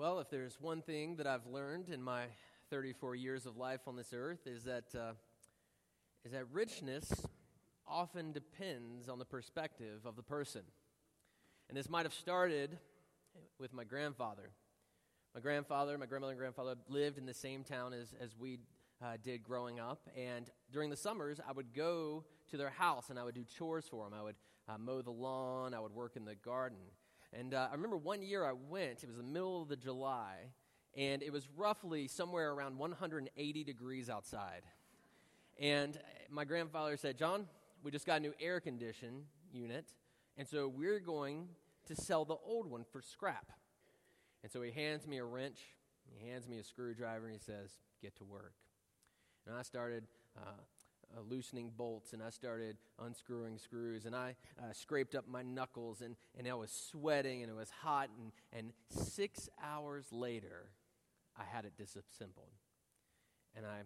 Well, if there's one thing that I've learned in my 34 years of life on this earth is that uh, is that richness often depends on the perspective of the person. And this might have started with my grandfather. My grandfather, my grandmother, and grandfather lived in the same town as, as we uh, did growing up. And during the summers, I would go to their house and I would do chores for them. I would uh, mow the lawn, I would work in the garden. And uh, I remember one year I went, it was the middle of the July, and it was roughly somewhere around 180 degrees outside. And my grandfather said, John, we just got a new air condition unit, and so we're going to sell the old one for scrap. And so he hands me a wrench, he hands me a screwdriver, and he says, Get to work. And I started uh, uh, loosening bolts and I started unscrewing screws and I uh, scraped up my knuckles and, and I was sweating and it was hot. And, and six hours later, I had it disassembled. And I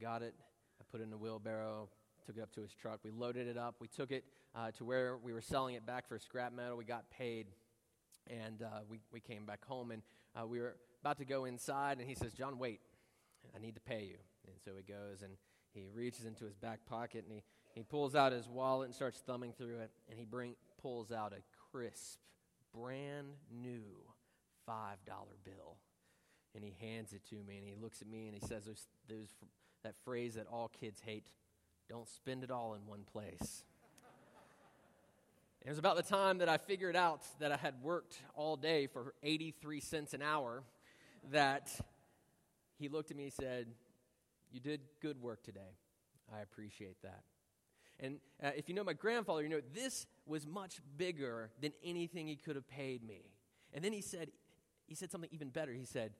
got it, I put it in a wheelbarrow, took it up to his truck. We loaded it up. We took it uh, to where we were selling it back for scrap metal. We got paid and uh, we, we came back home and uh, we were about to go inside and he says, John, wait, I need to pay you. And so he goes and he reaches into his back pocket and he, he pulls out his wallet and starts thumbing through it. And he bring, pulls out a crisp, brand new $5 bill. And he hands it to me and he looks at me and he says those, those, that phrase that all kids hate don't spend it all in one place. It was about the time that I figured out that I had worked all day for 83 cents an hour that he looked at me and said, you did good work today. I appreciate that. And uh, if you know my grandfather, you know this was much bigger than anything he could have paid me. And then he said, he said something even better. He said,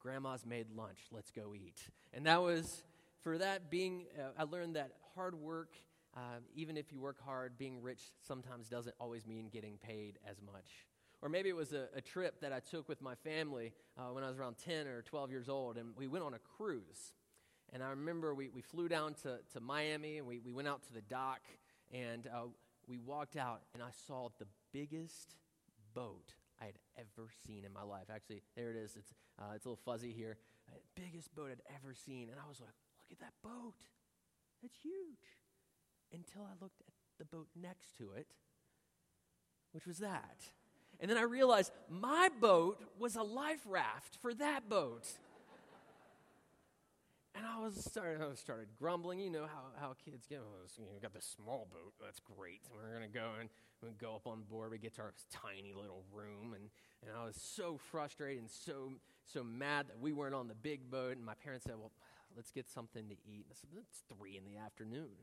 "Grandma's made lunch. Let's go eat." And that was for that being. Uh, I learned that hard work, uh, even if you work hard, being rich sometimes doesn't always mean getting paid as much. Or maybe it was a, a trip that I took with my family uh, when I was around 10 or 12 years old, and we went on a cruise. And I remember we, we flew down to, to Miami and we, we went out to the dock and uh, we walked out and I saw the biggest boat I had ever seen in my life. Actually, there it is. It's, uh, it's a little fuzzy here. Uh, biggest boat I'd ever seen. And I was like, look at that boat. It's huge. Until I looked at the boat next to it, which was that. And then I realized my boat was a life raft for that boat. And I was started, I started grumbling. You know how, how kids get. Oh, we got this small boat. That's great. We're going to go and we go up on board. We get to our tiny little room. And, and I was so frustrated and so, so mad that we weren't on the big boat. And my parents said, Well, let's get something to eat. And I said, It's three in the afternoon.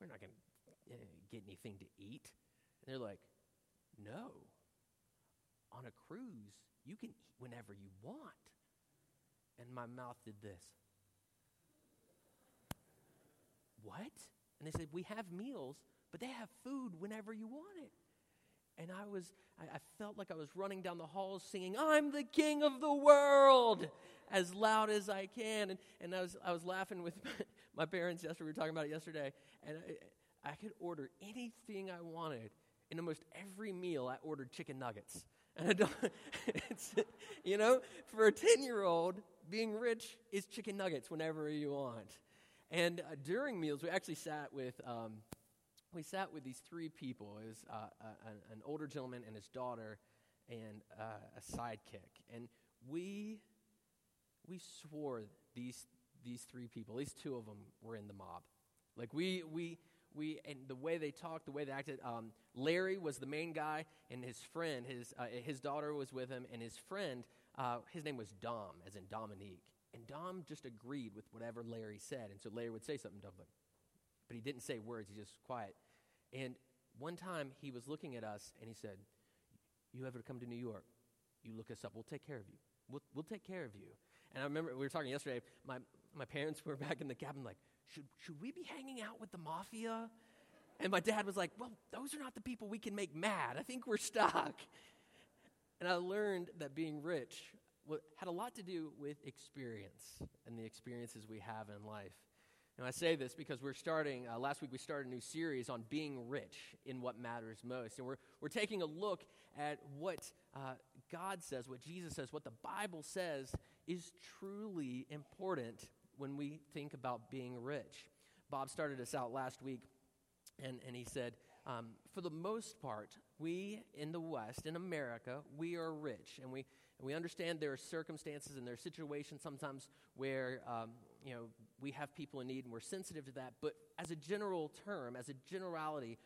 We're not going to uh, get anything to eat. And they're like, No. On a cruise, you can eat whenever you want. And my mouth did this. What? And they said, We have meals, but they have food whenever you want it. And I was, I, I, felt like I was running down the halls singing, I'm the king of the world, as loud as I can. And, and I, was, I was laughing with my parents yesterday. We were talking about it yesterday. And I, I could order anything I wanted. In almost every meal, I ordered chicken nuggets. And I don't, it's, you know, for a 10 year old, being rich is chicken nuggets whenever you want. And uh, during meals, we actually sat with um, we sat with these three people. It was uh, a, an older gentleman and his daughter, and uh, a sidekick. And we we swore these these three people, at least two of them, were in the mob. Like we we we and the way they talked, the way they acted. Um, Larry was the main guy, and his friend, his uh, his daughter was with him, and his friend, uh, his name was Dom, as in Dominique. And Dom just agreed with whatever Larry said. And so Larry would say something to him. But he didn't say words, he just quiet. And one time he was looking at us and he said, You ever come to New York? You look us up. We'll take care of you. We'll, we'll take care of you. And I remember we were talking yesterday. My, my parents were back in the cabin, like, should, should we be hanging out with the mafia? And my dad was like, Well, those are not the people we can make mad. I think we're stuck. And I learned that being rich had a lot to do with experience and the experiences we have in life. And I say this because we're starting, uh, last week we started a new series on being rich in what matters most. And we're, we're taking a look at what uh, God says, what Jesus says, what the Bible says is truly important when we think about being rich. Bob started us out last week, and, and he said, um, for the most part, we in the West, in America, we are rich, and we, and we understand there are circumstances and there are situations sometimes where um, you know, we have people in need and we're sensitive to that. But as a general term, as a generality,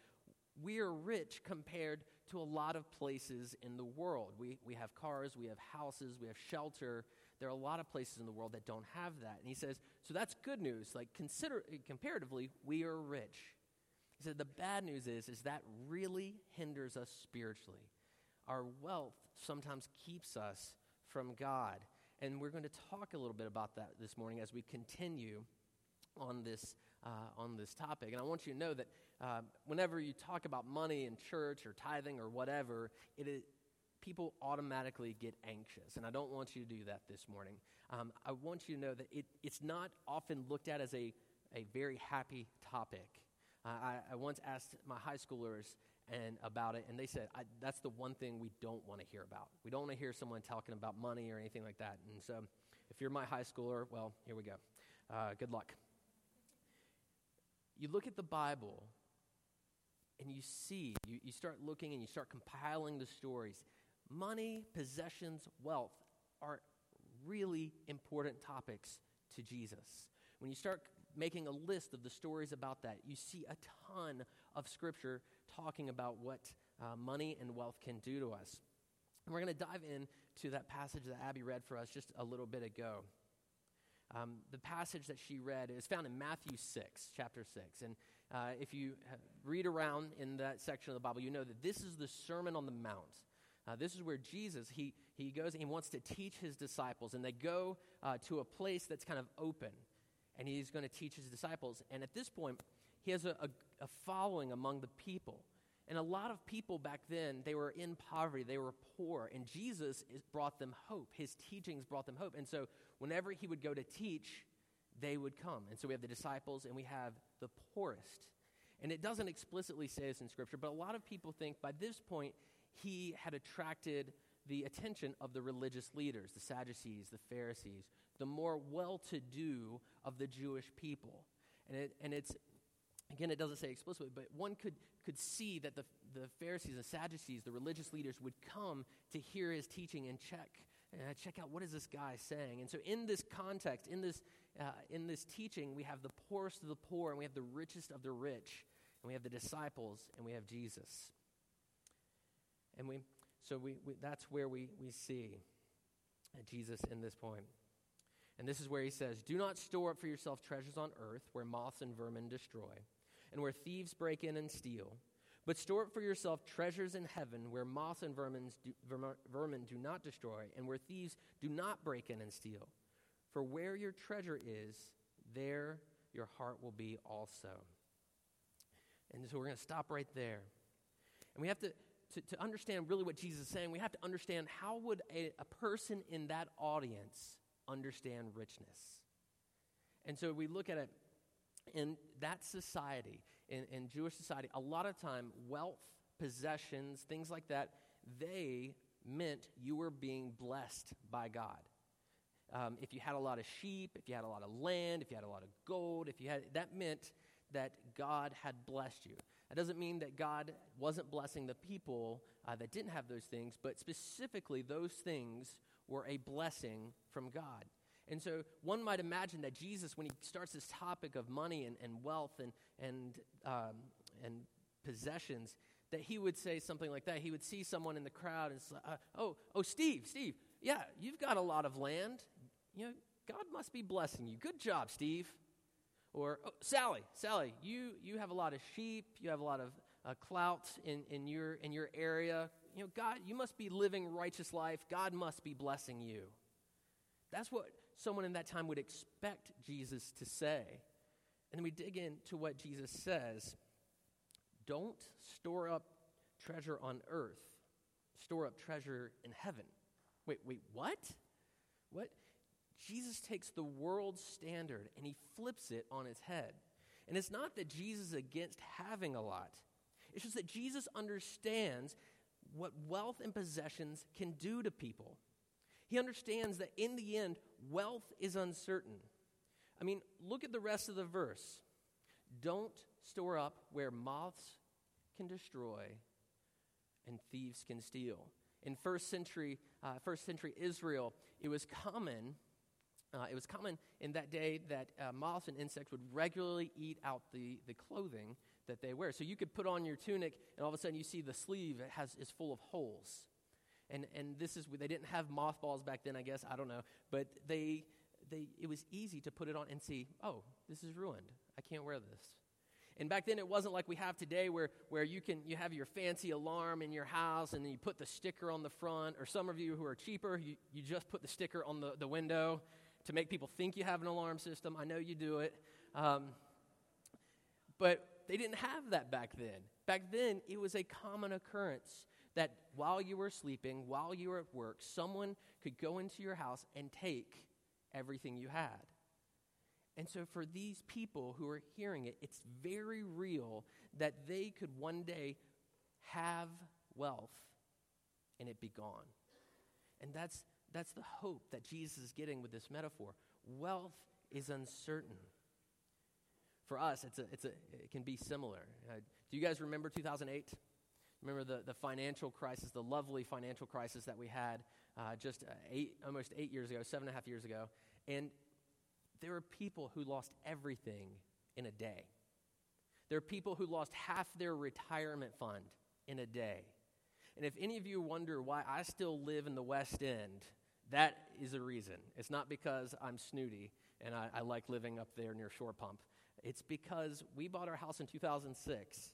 we are rich compared to a lot of places in the world. We, we have cars, we have houses, we have shelter. There are a lot of places in the world that don't have that. And he says, so that's good news. Like, consider, comparatively, we are rich. He said, the bad news is, is that really hinders us spiritually. Our wealth sometimes keeps us from God. And we're going to talk a little bit about that this morning as we continue on this, uh, on this topic. And I want you to know that uh, whenever you talk about money in church or tithing or whatever, it is, people automatically get anxious. And I don't want you to do that this morning. Um, I want you to know that it, it's not often looked at as a, a very happy topic. Uh, I, I once asked my high schoolers and about it, and they said that's the one thing we don't want to hear about. We don't want to hear someone talking about money or anything like that. And so, if you're my high schooler, well, here we go. Uh, good luck. You look at the Bible, and you see, you, you start looking and you start compiling the stories. Money, possessions, wealth are really important topics to Jesus. When you start making a list of the stories about that, you see a ton of scripture talking about what uh, money and wealth can do to us. And we're going to dive into that passage that Abby read for us just a little bit ago. Um, the passage that she read is found in Matthew 6, chapter 6. And uh, if you read around in that section of the Bible, you know that this is the Sermon on the Mount. Uh, this is where Jesus, he, he goes and he wants to teach his disciples. And they go uh, to a place that's kind of open. And he's going to teach his disciples. And at this point, he has a, a, a following among the people. And a lot of people back then, they were in poverty, they were poor, and Jesus brought them hope. His teachings brought them hope. And so, whenever he would go to teach, they would come. And so, we have the disciples and we have the poorest. And it doesn't explicitly say this in Scripture, but a lot of people think by this point, he had attracted the attention of the religious leaders, the Sadducees, the Pharisees, the more well to do of the Jewish people. And, it, and it's Again, it doesn't say explicitly, but one could, could see that the, the Pharisees and Sadducees, the religious leaders, would come to hear his teaching and check, uh, check out what is this guy saying. And so, in this context, in this, uh, in this teaching, we have the poorest of the poor, and we have the richest of the rich, and we have the disciples, and we have Jesus. And we, so we, we that's where we, we see Jesus in this point. And this is where he says, Do not store up for yourself treasures on earth where moths and vermin destroy, and where thieves break in and steal. But store up for yourself treasures in heaven where moths and vermin do, vermin do not destroy, and where thieves do not break in and steal. For where your treasure is, there your heart will be also. And so we're going to stop right there. And we have to, to, to, understand really what Jesus is saying, we have to understand how would a, a person in that audience understand richness. And so we look at it in that society, in, in Jewish society, a lot of time, wealth, possessions, things like that, they meant you were being blessed by God. Um, if you had a lot of sheep, if you had a lot of land, if you had a lot of gold, if you had that meant that God had blessed you. That doesn't mean that God wasn't blessing the people uh, that didn't have those things, but specifically those things were a blessing from God. And so one might imagine that Jesus, when he starts this topic of money and, and wealth and, and, um, and possessions, that he would say something like that. He would see someone in the crowd and say, uh, oh, oh, Steve, Steve, yeah, you've got a lot of land. You know, God must be blessing you. Good job, Steve. Or oh, Sally, Sally, you, you have a lot of sheep. You have a lot of uh, clout in, in, your, in your area you know, God, you must be living righteous life. God must be blessing you. That's what someone in that time would expect Jesus to say. And we dig into what Jesus says Don't store up treasure on earth, store up treasure in heaven. Wait, wait, what? What? Jesus takes the world's standard and he flips it on its head. And it's not that Jesus is against having a lot, it's just that Jesus understands what wealth and possessions can do to people. He understands that in the end, wealth is uncertain. I mean, look at the rest of the verse. Don't store up where moths can destroy and thieves can steal. In first century, uh, first century Israel, it was common. Uh, it was common in that day that uh, moths and insects would regularly eat out the, the clothing that they wear. So you could put on your tunic, and all of a sudden you see the sleeve has, is full of holes. And, and this is, they didn't have mothballs back then, I guess, I don't know. But they, they, it was easy to put it on and see, oh, this is ruined. I can't wear this. And back then, it wasn't like we have today, where, where you can you have your fancy alarm in your house, and you put the sticker on the front. Or some of you who are cheaper, you, you just put the sticker on the, the window to make people think you have an alarm system. I know you do it, um, but they didn't have that back then. Back then, it was a common occurrence that while you were sleeping, while you were at work, someone could go into your house and take everything you had. And so, for these people who are hearing it, it's very real that they could one day have wealth and it be gone. And that's, that's the hope that Jesus is getting with this metaphor. Wealth is uncertain. For us, it's a, it's a, it can be similar. Uh, do you guys remember 2008? Remember the, the financial crisis, the lovely financial crisis that we had uh, just uh, eight, almost eight years ago, seven and a half years ago. And there are people who lost everything in a day. There are people who lost half their retirement fund in a day. And if any of you wonder why I still live in the West End, that is a reason. It's not because I'm snooty and I, I like living up there near Short Pump. It's because we bought our house in 2006,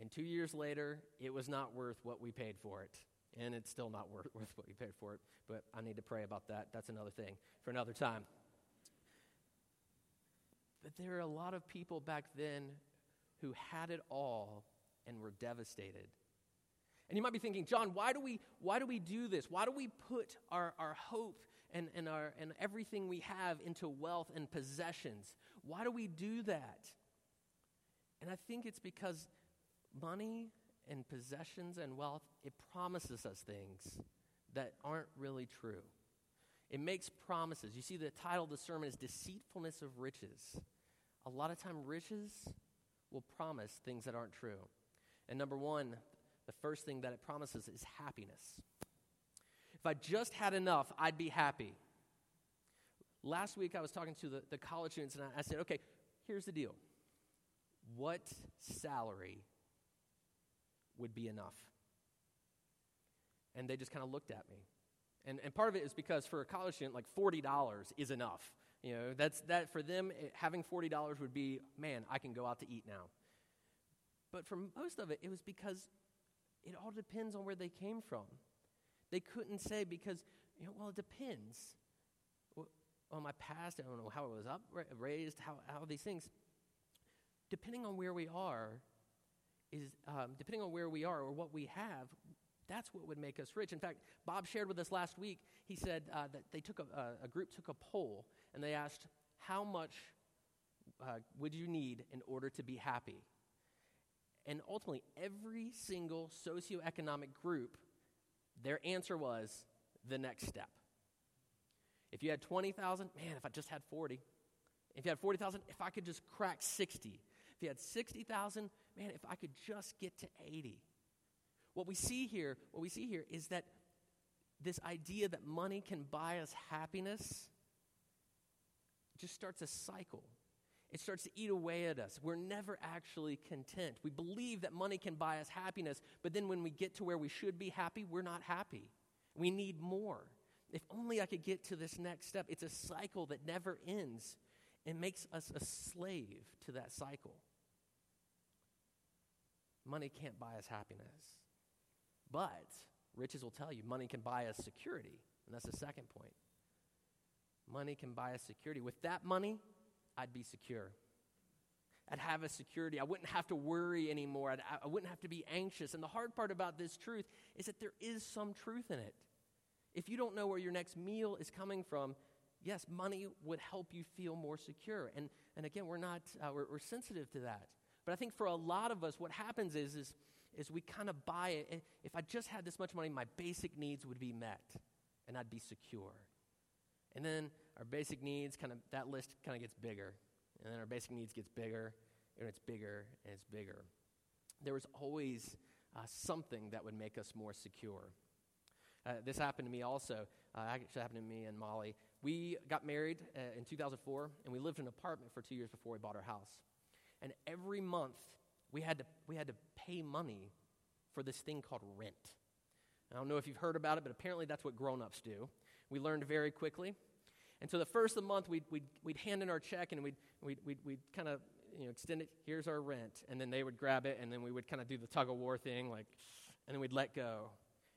and two years later, it was not worth what we paid for it. And it's still not worth, worth what we paid for it, but I need to pray about that. That's another thing for another time. But there are a lot of people back then who had it all and were devastated. And you might be thinking, John, why do we, why do, we do this? Why do we put our, our hope and, and, our, and everything we have into wealth and possessions? Why do we do that? And I think it's because money and possessions and wealth, it promises us things that aren't really true. It makes promises. You see, the title of the sermon is Deceitfulness of Riches. A lot of time, riches will promise things that aren't true. And number one, the first thing that it promises is happiness. If I just had enough, I'd be happy. Last week, I was talking to the, the college students, and I, I said, okay, here's the deal. What salary would be enough? And they just kind of looked at me. And, and part of it is because for a college student, like $40 is enough. You know, that's that for them, it, having $40 would be, man, I can go out to eat now. But for most of it, it was because it all depends on where they came from. They couldn't say because, you know, well, it depends on my past, I don't know how I was up, raised, how, how these things. Depending on where we are, is um, depending on where we are or what we have, that's what would make us rich. In fact, Bob shared with us last week. He said uh, that they took a, a, group took a poll and they asked, "How much uh, would you need in order to be happy?" And ultimately, every single socioeconomic group, their answer was the next step. If you had 20,000, man, if I just had 40. If you had 40,000, if I could just crack 60. If you had 60,000, man, if I could just get to 80. What we see here, what we see here is that this idea that money can buy us happiness just starts a cycle. It starts to eat away at us. We're never actually content. We believe that money can buy us happiness, but then when we get to where we should be happy, we're not happy. We need more. If only I could get to this next step. It's a cycle that never ends and makes us a slave to that cycle. Money can't buy us happiness. But riches will tell you money can buy us security. And that's the second point. Money can buy us security. With that money, I'd be secure. I'd have a security. I wouldn't have to worry anymore. I'd, I wouldn't have to be anxious. And the hard part about this truth is that there is some truth in it. If you don't know where your next meal is coming from, yes, money would help you feel more secure. And, and again, we're not, uh, we're, we're sensitive to that. But I think for a lot of us, what happens is, is, is we kind of buy it. If I just had this much money, my basic needs would be met and I'd be secure. And then our basic needs kind of, that list kind of gets bigger. And then our basic needs gets bigger and it's bigger and it's bigger. There was always uh, something that would make us more secure. Uh, this happened to me also. Uh, actually happened to me and Molly. We got married uh, in 2004, and we lived in an apartment for two years before we bought our house. And every month, we had to, we had to pay money for this thing called rent. I don't know if you've heard about it, but apparently that's what grown ups do. We learned very quickly. And so the first of the month, we'd, we'd, we'd hand in our check and we'd, we'd, we'd, we'd kind of you know, extend it, here's our rent. And then they would grab it, and then we would kind of do the tug of war thing, like, and then we'd let go.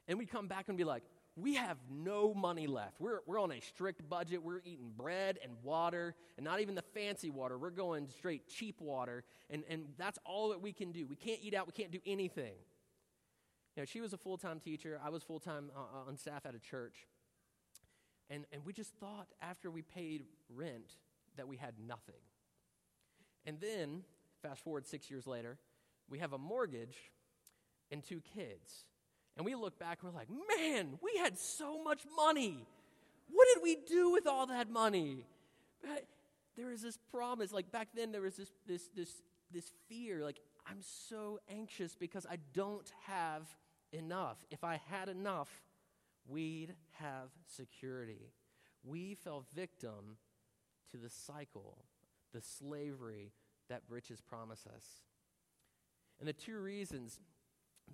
And we'd come back and be like, we have no money left. We're, we're on a strict budget. We're eating bread and water, and not even the fancy water. We're going straight cheap water, and, and that's all that we can do. We can't eat out, we can't do anything. You know, she was a full time teacher, I was full time uh, uh, on staff at a church. And, and we just thought after we paid rent that we had nothing. And then, fast forward six years later, we have a mortgage and two kids. And we look back and we're like, man, we had so much money. What did we do with all that money? There is this promise, like back then there was this this this this fear, like I'm so anxious because I don't have enough. If I had enough, we'd have security. We fell victim to the cycle, the slavery that riches promise us. And the two reasons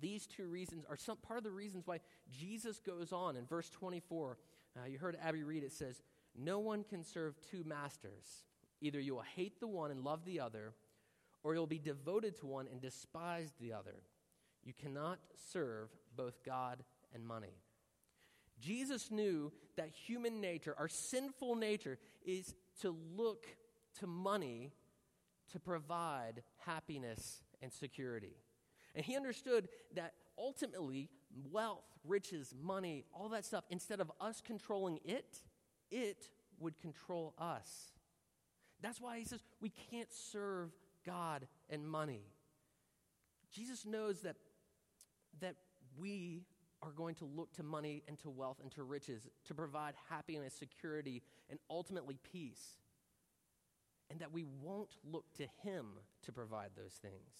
these two reasons are some part of the reasons why Jesus goes on in verse 24. Uh, you heard Abby read it says, No one can serve two masters. Either you will hate the one and love the other, or you'll be devoted to one and despise the other. You cannot serve both God and money. Jesus knew that human nature, our sinful nature, is to look to money to provide happiness and security. And he understood that ultimately, wealth, riches, money, all that stuff, instead of us controlling it, it would control us. That's why he says we can't serve God and money. Jesus knows that, that we are going to look to money and to wealth and to riches to provide happiness, security, and ultimately peace. And that we won't look to Him to provide those things.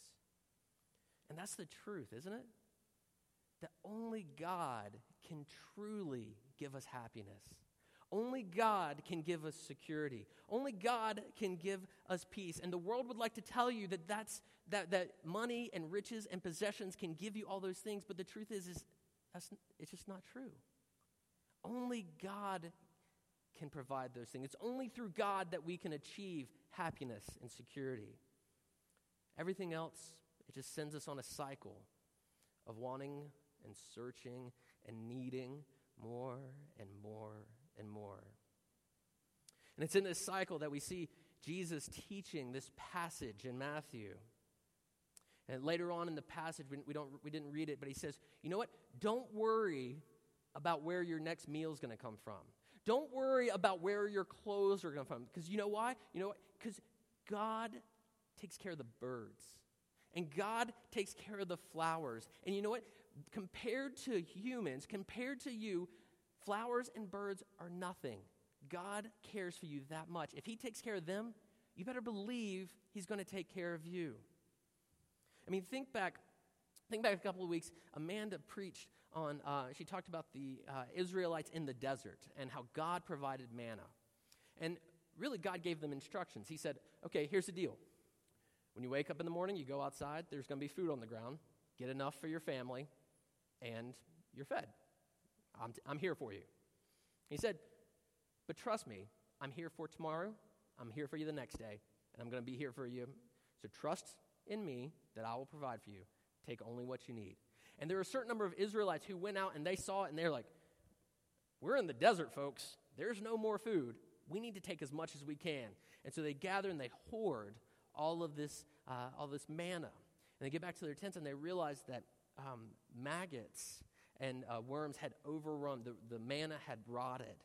And that's the truth, isn't it? That only God can truly give us happiness. Only God can give us security. Only God can give us peace. And the world would like to tell you that that's, that, that money and riches and possessions can give you all those things, but the truth is, is that's, it's just not true. Only God can provide those things. It's only through God that we can achieve happiness and security. Everything else it just sends us on a cycle of wanting and searching and needing more and more and more. And it's in this cycle that we see Jesus teaching this passage in Matthew. And later on in the passage, we, don't, we didn't read it, but he says, you know what? Don't worry about where your next meal is going to come from. Don't worry about where your clothes are going to come from. Because you know why? You know what? Because God takes care of the birds. And God takes care of the flowers. And you know what? Compared to humans, compared to you, flowers and birds are nothing. God cares for you that much. If He takes care of them, you better believe He's going to take care of you. I mean, think back. Think back a couple of weeks. Amanda preached on. Uh, she talked about the uh, Israelites in the desert and how God provided manna, and really God gave them instructions. He said, "Okay, here's the deal. When you wake up in the morning, you go outside, there's going to be food on the ground. Get enough for your family, and you're fed. I'm, t- I'm here for you. He said, But trust me, I'm here for tomorrow. I'm here for you the next day, and I'm going to be here for you. So trust in me that I will provide for you. Take only what you need. And there were a certain number of Israelites who went out and they saw it and they're like, We're in the desert, folks. There's no more food. We need to take as much as we can. And so they gather and they hoard all of this, uh, all this manna. And they get back to their tents and they realize that um, maggots and uh, worms had overrun, the, the manna had rotted.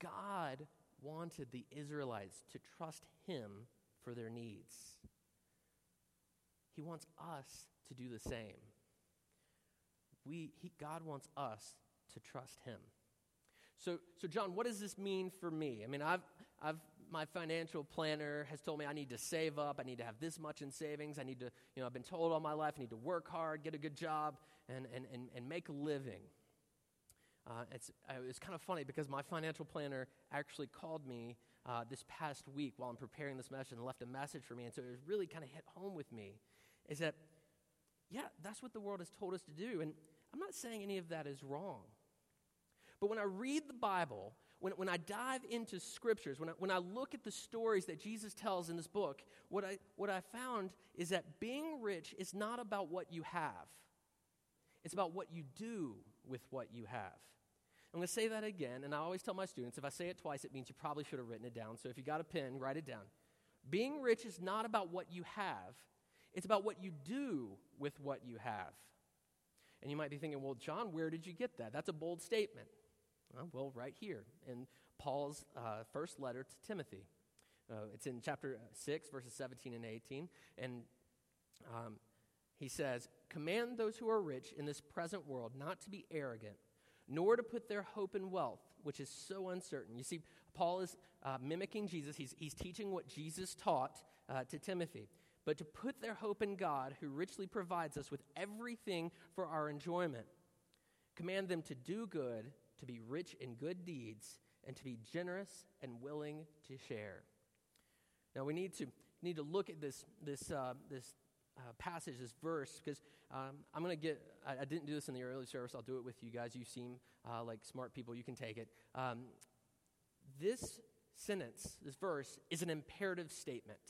God wanted the Israelites to trust Him for their needs. He wants us to do the same. We, he, God wants us to trust Him. So, so, John, what does this mean for me? I mean, I've, I've, my financial planner has told me I need to save up. I need to have this much in savings. I need to, you know, I've been told all my life I need to work hard, get a good job, and, and, and, and make a living. Uh, it's, it's kind of funny because my financial planner actually called me uh, this past week while I'm preparing this message and left a message for me. And so it really kind of hit home with me is that, yeah, that's what the world has told us to do. And I'm not saying any of that is wrong. But when I read the Bible, when, when I dive into scriptures, when I, when I look at the stories that Jesus tells in this book, what I, what I found is that being rich is not about what you have, it's about what you do with what you have. I'm going to say that again, and I always tell my students if I say it twice, it means you probably should have written it down. So if you got a pen, write it down. Being rich is not about what you have, it's about what you do with what you have. And you might be thinking, well, John, where did you get that? That's a bold statement. Well, right here in Paul's uh, first letter to Timothy. Uh, it's in chapter 6, verses 17 and 18. And um, he says, Command those who are rich in this present world not to be arrogant nor to put their hope in wealth, which is so uncertain. You see, Paul is uh, mimicking Jesus. He's, he's teaching what Jesus taught uh, to Timothy. But to put their hope in God, who richly provides us with everything for our enjoyment. Command them to do good, to be rich in good deeds, and to be generous and willing to share. Now, we need to, need to look at this, this, uh, this uh, passage, this verse, because um, I'm going to get, I, I, didn't do this in the early service. I'll do it with you guys. You seem uh, like smart people. You can take it. Um, this sentence, this verse, is an imperative statement.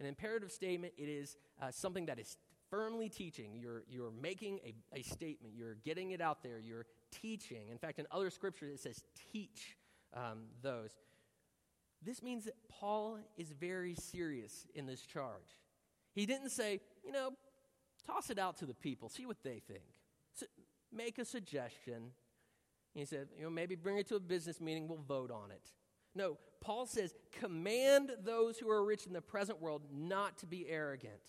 An imperative statement, it is uh, something that is firmly teaching. You're, you're making a, a statement, you're getting it out there, you're teaching. In fact, in other scriptures, it says teach um, those. This means that Paul is very serious in this charge. He didn't say, you know, toss it out to the people, see what they think. So make a suggestion. He said, you know, maybe bring it to a business meeting, we'll vote on it. No, Paul says, command those who are rich in the present world not to be arrogant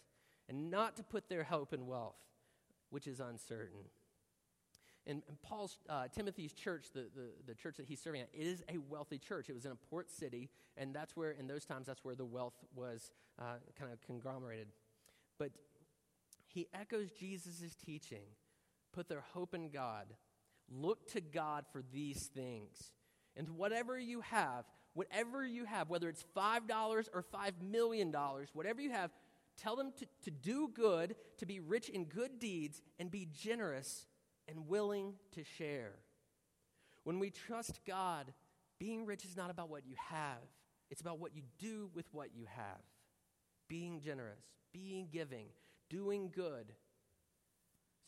and not to put their hope in wealth, which is uncertain. And, and Paul's, uh, Timothy's church, the, the, the church that he's serving at, is a wealthy church. It was in a port city, and that's where, in those times, that's where the wealth was uh, kind of conglomerated. But he echoes Jesus' teaching put their hope in God, look to God for these things. And whatever you have, whatever you have, whether it's $5 or $5 million, whatever you have, tell them to, to do good, to be rich in good deeds, and be generous and willing to share. When we trust God, being rich is not about what you have, it's about what you do with what you have. Being generous, being giving, doing good.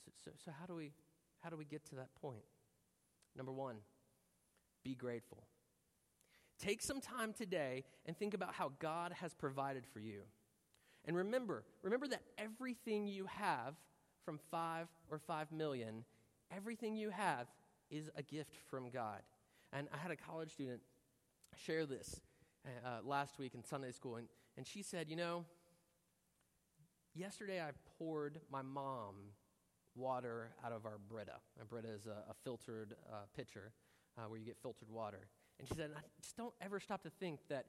So, so, so how, do we, how do we get to that point? Number one, be grateful. Take some time today and think about how God has provided for you. And remember, remember that everything you have from 5 or 5 million Everything you have is a gift from God. And I had a college student share this uh, last week in Sunday school, and, and she said, You know, yesterday I poured my mom water out of our Brita. Our Brita is a, a filtered uh, pitcher uh, where you get filtered water. And she said, just don't ever stop to think that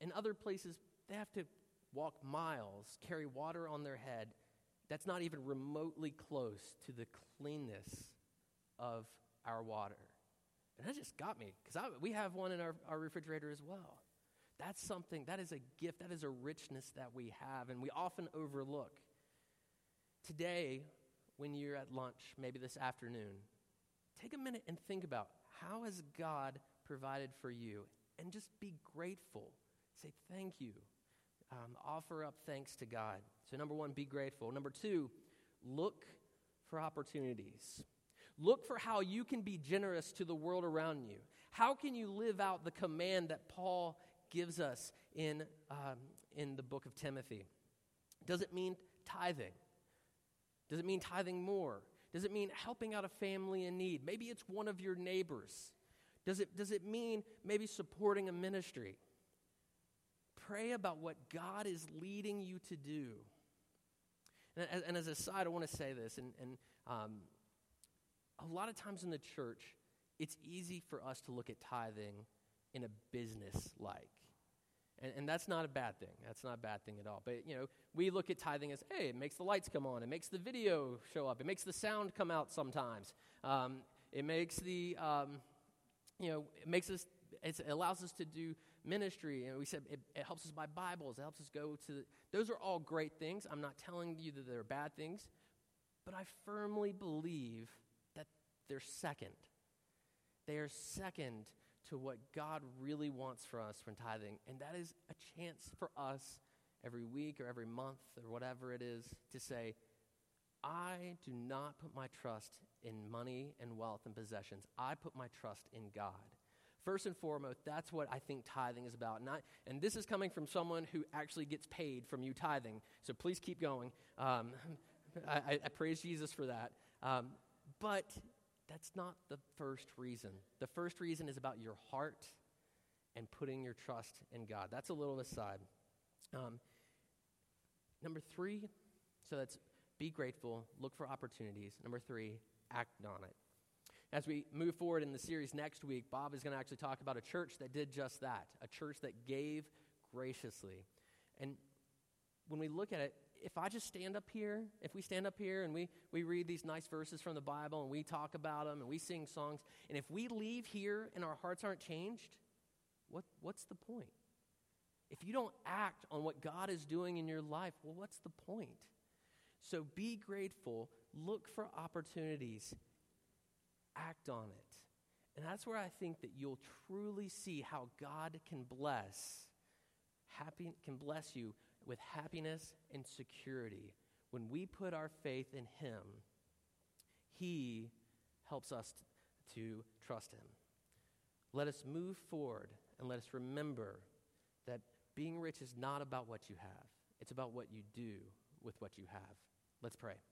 in other places they have to walk miles, carry water on their head. That's not even remotely close to the cleanness of our water. And that just got me because we have one in our, our refrigerator as well. That's something, that is a gift, that is a richness that we have, and we often overlook. Today, when you're at lunch, maybe this afternoon, take a minute and think about how has God provided for you, and just be grateful. Say thank you. Um, offer up thanks to God. So, number one, be grateful. Number two, look for opportunities. Look for how you can be generous to the world around you. How can you live out the command that Paul gives us in, um, in the book of Timothy? Does it mean tithing? Does it mean tithing more? Does it mean helping out a family in need? Maybe it's one of your neighbors. Does it, does it mean maybe supporting a ministry? Pray about what God is leading you to do. And, and as a side, I want to say this, and, and um, a lot of times in the church, it's easy for us to look at tithing in a business like. And, and, that's not a bad thing. That's not a bad thing at all. But, you know, we look at tithing as, hey, it makes the lights come on. It makes the video show up. It makes the sound come out sometimes. Um, it makes the, um, you know, it makes us, it allows us to do ministry. And we said it, it helps us buy Bibles. It helps us go to, the, those are all great things. I'm not telling you that they're bad things. But I firmly believe that they're second. They are second to what God really wants for us from tithing, and that is a chance for us every week or every month or whatever it is to say, I do not put my trust in money and wealth and possessions. I put my trust in God. First and foremost, that's what I think tithing is about. Not, and this is coming from someone who actually gets paid from you tithing. So please keep going. Um, I, I, praise Jesus for that. Um, but that's not the first reason. The first reason is about your heart and putting your trust in God. That's a little aside. Um, number three, so that's be grateful, look for opportunities. Number three, act on it. As we move forward in the series next week, Bob is going to actually talk about a church that did just that, a church that gave graciously. And when we look at it, if I just stand up here, if we stand up here and we, we read these nice verses from the Bible and we talk about them and we sing songs, and if we leave here and our hearts aren't changed, what, what's the point? If you don't act on what God is doing in your life, well, what's the point? So be grateful, look for opportunities, act on it. And that's where I think that you'll truly see how God can bless, happy, can bless you with happiness and security. When we put our faith in Him, He helps us to trust Him. Let us move forward and let us remember that being rich is not about what you have, it's about what you do with what you have. Let's pray.